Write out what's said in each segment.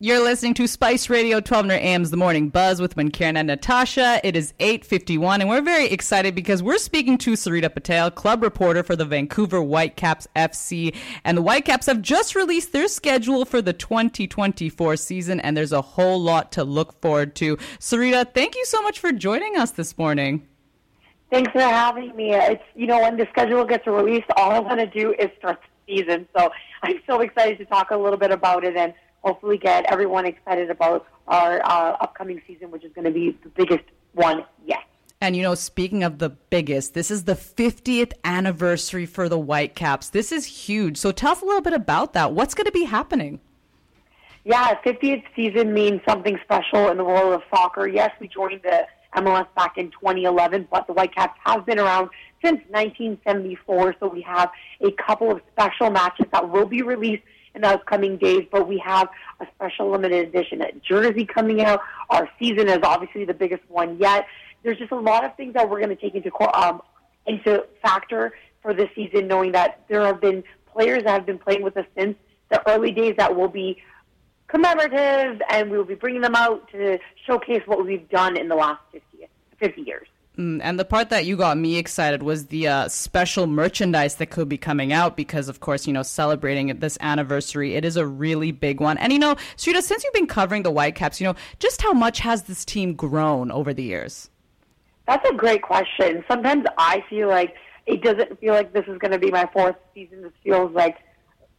You're listening to Spice Radio 1200 AM's The Morning Buzz with Karen and Natasha. It is 8.51 and we're very excited because we're speaking to Sarita Patel, club reporter for the Vancouver Whitecaps FC. And the Whitecaps have just released their schedule for the 2024 season and there's a whole lot to look forward to. Sarita, thank you so much for joining us this morning. Thanks for having me. It's, you know, when the schedule gets released, all I want to do is start the season. So I'm so excited to talk a little bit about it and hopefully get everyone excited about our uh, upcoming season, which is going to be the biggest one yet. And you know, speaking of the biggest, this is the 50th anniversary for the Whitecaps. This is huge. So tell us a little bit about that. What's going to be happening? Yeah, 50th season means something special in the world of soccer. Yes, we joined the MLS back in 2011, but the Whitecaps have been around since 1974. So we have a couple of special matches that will be released in the upcoming days, but we have a special limited edition at Jersey coming out. Our season is obviously the biggest one yet. There's just a lot of things that we're going to take into um, into factor for this season, knowing that there have been players that have been playing with us since the early days that will be commemorative, and we will be bringing them out to showcase what we've done in the last 50, 50 years. Mm, and the part that you got me excited was the uh, special merchandise that could be coming out because, of course, you know, celebrating this anniversary, it is a really big one. And, you know, Sarita, since you've been covering the Whitecaps, you know, just how much has this team grown over the years? That's a great question. Sometimes I feel like it doesn't feel like this is going to be my fourth season. This feels like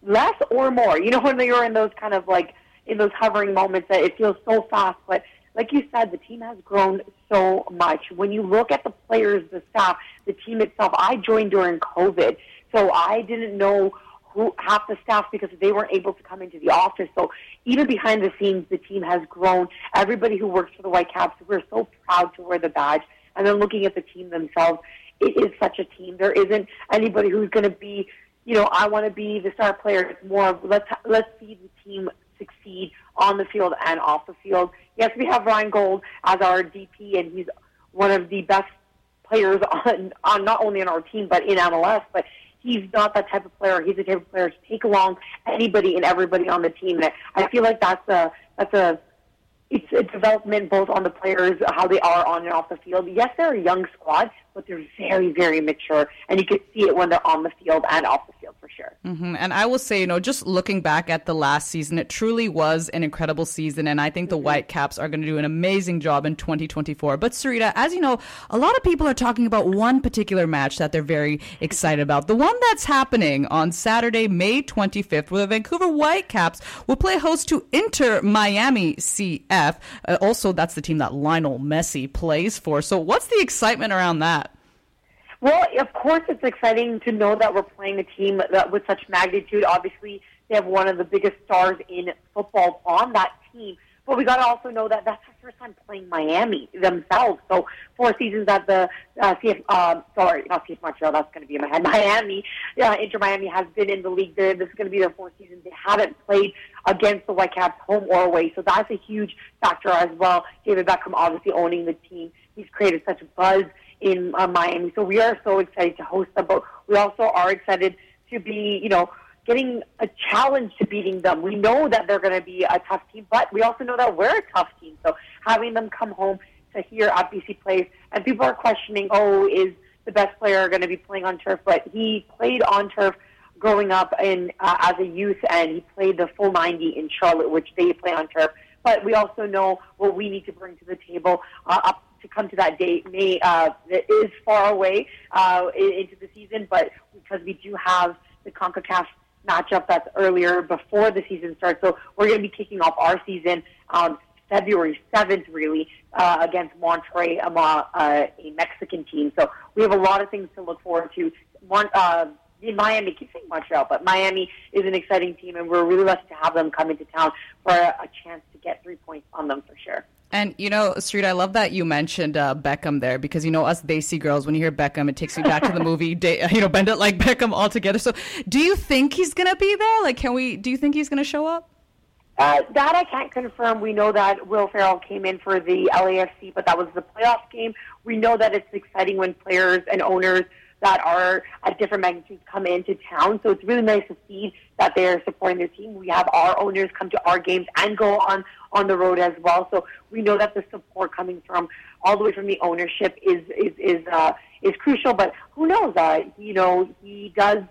less or more. You know, when you're in those kind of like, in those hovering moments that it feels so fast, but like you said, the team has grown so much. When you look at the players, the staff, the team itself, I joined during COVID, so I didn't know who half the staff because they weren't able to come into the office. So even behind the scenes, the team has grown. Everybody who works for the Whitecaps, we're so proud to wear the badge. And then looking at the team themselves, it is such a team. There isn't anybody who's going to be, you know, I want to be the star player. It's more of let's let's see the team succeed on the field and off the field. Yes, we have Ryan Gauld as our DP, and he's one of the best players on, on not only on our team but in MLS. But he's not that type of player. He's the type of player to take along anybody and everybody on the team. And I feel like that's a that's a it's a development both on the players, how they are on and off the field. Yes, they're a young squad, but they're very, very mature, and you can see it when they're on the field and off the field for sure. Mm-hmm. And I will say, you know, just looking back at the last season, it truly was an incredible season, and I think the mm-hmm. Whitecaps are going to do an amazing job in 2024. But Sarita, as you know, a lot of people are talking about one particular match that they're very excited about, the one that's happening on Saturday, May 25th, where the Vancouver Whitecaps will play host to Inter Miami CF. Uh, also, that's the team that Lionel Messi plays for. So, what's the excitement around that? Well, of course, it's exciting to know that we're playing a team that with such magnitude. Obviously, they have one of the biggest stars in football on that team. But we got to also know that that's our first time playing Miami themselves. So four seasons at the uh, CF, um, sorry, not CF Montreal, that's going to be in my head. Miami, uh, Inter Miami has been in the league. There, this is going to be their fourth season. They haven't played against the Whitecaps home or away, so that's a huge factor as well. David Beckham obviously owning the team. He's created such a buzz in uh, Miami, so we are so excited to host them. But we also are excited to be, you know getting a challenge to beating them. We know that they're going to be a tough team, but we also know that we're a tough team. So having them come home to here at BC Place, and people are questioning, oh, is the best player going to be playing on turf? But he played on turf growing up in uh, as a youth, and he played the full 90 in Charlotte, which they play on turf. But we also know what we need to bring to the table uh, up to come to that date. May uh, is far away uh, into the season, but because we do have the CONCACAF matchup that's earlier before the season starts. So we're going to be kicking off our season on February 7th, really, uh, against Monterrey, um, uh, a Mexican team. So we have a lot of things to look forward to. Mon- uh, in Miami, keep saying Montreal, but Miami is an exciting team, and we're really lucky to have them come into town for a chance to get three points on them for sure. And you know, Sarita, I love that you mentioned uh, Beckham there because you know us Desi girls, when you hear Beckham, it takes you back to the movie, you know, Bend It Like Beckham altogether. So, do you think he's gonna be there? Like, can we? Do you think he's gonna show up? Uh, that I can't confirm. We know that Will Ferrell came in for the LAFC, but that was the playoff game. We know that it's exciting when players and owners that are at different magnitudes come into town. So it's really nice to see that they're supporting their team. We have our owners come to our games and go on on the road as well. So we know that the support coming from all the way from the ownership is is is uh, is crucial. But who knows? Uh, you know, he does.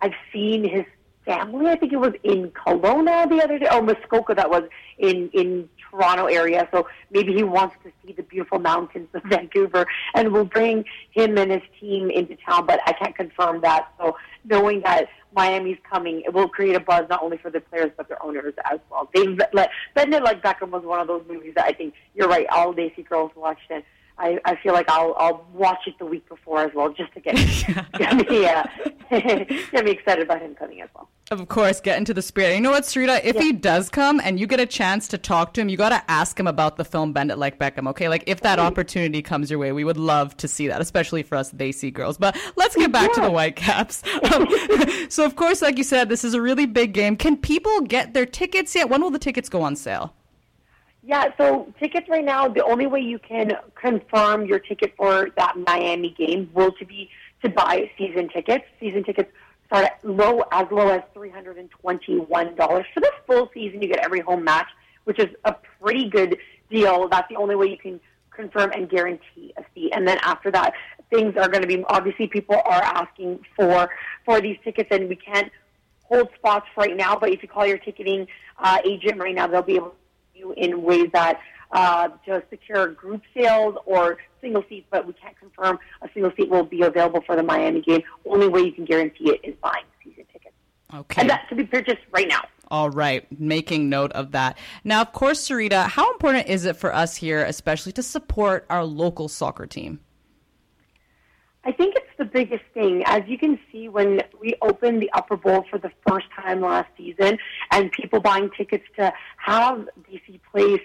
I've seen his family. I think it was in Kelowna the other day, or Muskoka. That was in in Toronto area. So maybe he wants to see the beautiful mountains of Vancouver, and we'll bring him and his team into town. But I can't confirm that. So knowing that Miami's coming, it will create a buzz not only for the players but their owners as well. They've let Bend It Like Beckham was one of those movies that I think you're right. All Desi girls watched it. I, I feel like I'll I'll watch it the week before as well, just to get get me uh, me excited about him coming as well. Of course, get into the spirit. You know what, Sarita? If Yeah. he does come and you get a chance to talk to him, you got to ask him about the film Bend It Like Beckham, okay? Like, if that opportunity comes your way, we would love to see that, especially for us Desi girls. But let's get back to the Yeah. Whitecaps. Um, so, of course, like you said, this is a really big game. Can people get their tickets yet? When will the tickets go on sale? Yeah, so tickets right now, the only way you can confirm your ticket for that Miami game will to be to buy season tickets. Season tickets start at low as low as three hundred and twenty one dollars. For the full season you get every home match, which is a pretty good deal. That's the only way you can confirm and guarantee a seat. And then after that, things are gonna be obviously people are asking for for these tickets and we can't hold spots right now, but if you call your ticketing uh, agent right now, they'll be able to you in ways that uh, to secure group sales or single seats, but we can't confirm a single seat will be available for the Miami game. Only way you can guarantee it is buying season tickets. Okay. And that to be purchased right now. All right, making note of that. Now, of course, Sarita, how important is it for us here, especially to support our local soccer team? I think it's the biggest thing. As you can see, when we opened the Upper Bowl for the first time last season, and people buying tickets to have BC Place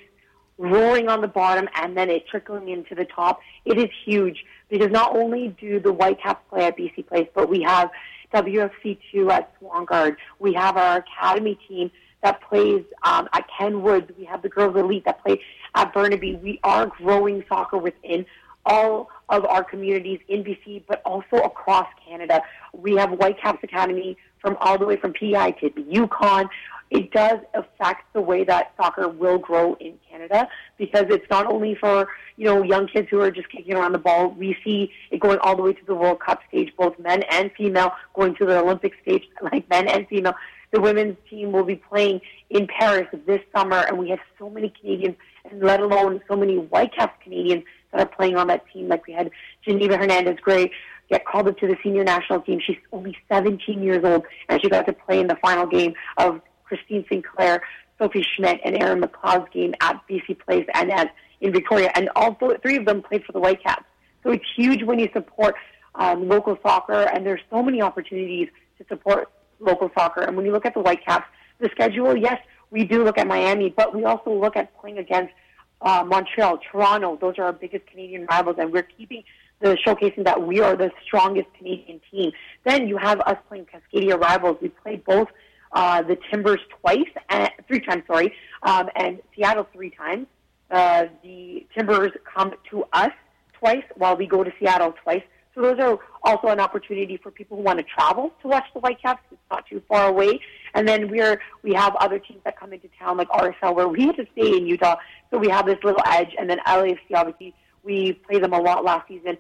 rolling on the bottom and then it trickling into the top, it is huge because not only do the Whitecaps play at BC Place, but we have WFC2 at Swangard. We have our academy team that plays um, at Kenwood. We have the Girls Elite that play at Burnaby. We are growing soccer within all of our communities in BC, but also across Canada. We have Whitecaps Academy from all the way from PI to Yukon. It does affect the way that soccer will grow in Canada because it's not only for you know young kids who are just kicking around the ball. We see it going all the way to the World Cup stage, both men and female, going to the Olympic stage, like men and female. The women's team will be playing in Paris this summer, and we have so many Canadians, and let alone so many Whitecaps Canadians that are playing on that team. Like we had Jeneva Hernandez Gray get called up to the senior national team. She's only 17 years old, and she got to play in the final game of Christine Sinclair, Sophie Schmidt, and Erin McLeod's game at BC Place and at in Victoria. And all three of them played for the Whitecaps. So it's huge when you support um, local soccer, and there's so many opportunities to support local soccer. And when you look at the Whitecaps, the schedule, yes, we do look at Miami, but we also look at playing against uh, Montreal, Toronto. Those are our biggest Canadian rivals, and we're keeping the showcasing that we are the strongest Canadian team. Then you have us playing Cascadia rivals. We played both uh, the Timbers twice, and, three times, sorry, um, and Seattle three times. Uh, the Timbers come to us twice, while we go to Seattle twice. So those are also an opportunity for people who want to travel to watch the Whitecaps. It's not too far away. And then we're we have other teams that come into town like RSL where we had to stay in Utah, so we have this little edge. And then LAFC obviously we played them a lot last season,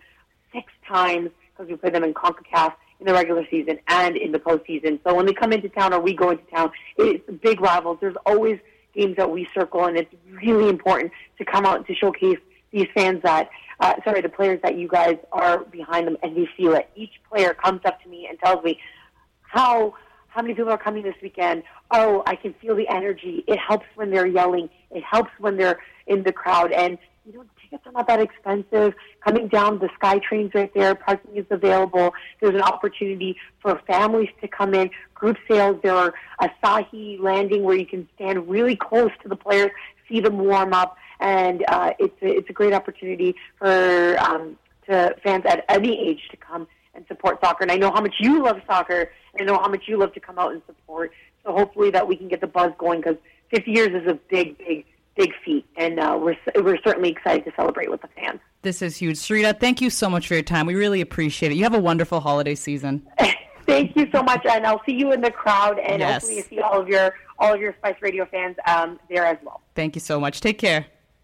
six times because we played them in Concacaf in the regular season and in the postseason. So when they come into town or we go into town, it's big rivals. There's always games that we circle, and it's really important to come out to showcase these fans that, uh, sorry, the players that you guys are behind them, and they feel it. Each player comes up to me and tells me how how many people are coming this weekend. Oh, I can feel the energy. It helps when they're yelling. It helps when they're in the crowd, and you know tickets are not that expensive. Coming down the Sky Train's right there. Parking is available. There's an opportunity for families to come in. Group sales. There are Asahi Landing where you can stand really close to the players, see them warm up, and uh, it's a, it's a great opportunity for um, to fans at any age to come and support soccer. And I know how much you love soccer, and I know how much you love to come out and support. So hopefully that we can get the buzz going because 50 years is a big, big, big feat, and uh, we're we're certainly excited to celebrate with the fans. This is huge. Sarita, thank you so much for your time. We really appreciate it. You have a wonderful holiday season. thank you so much, and I'll see you in the crowd, and Yes. hopefully you see all of your all of your Spice Radio fans um, there as well. Thank you so much. Take care.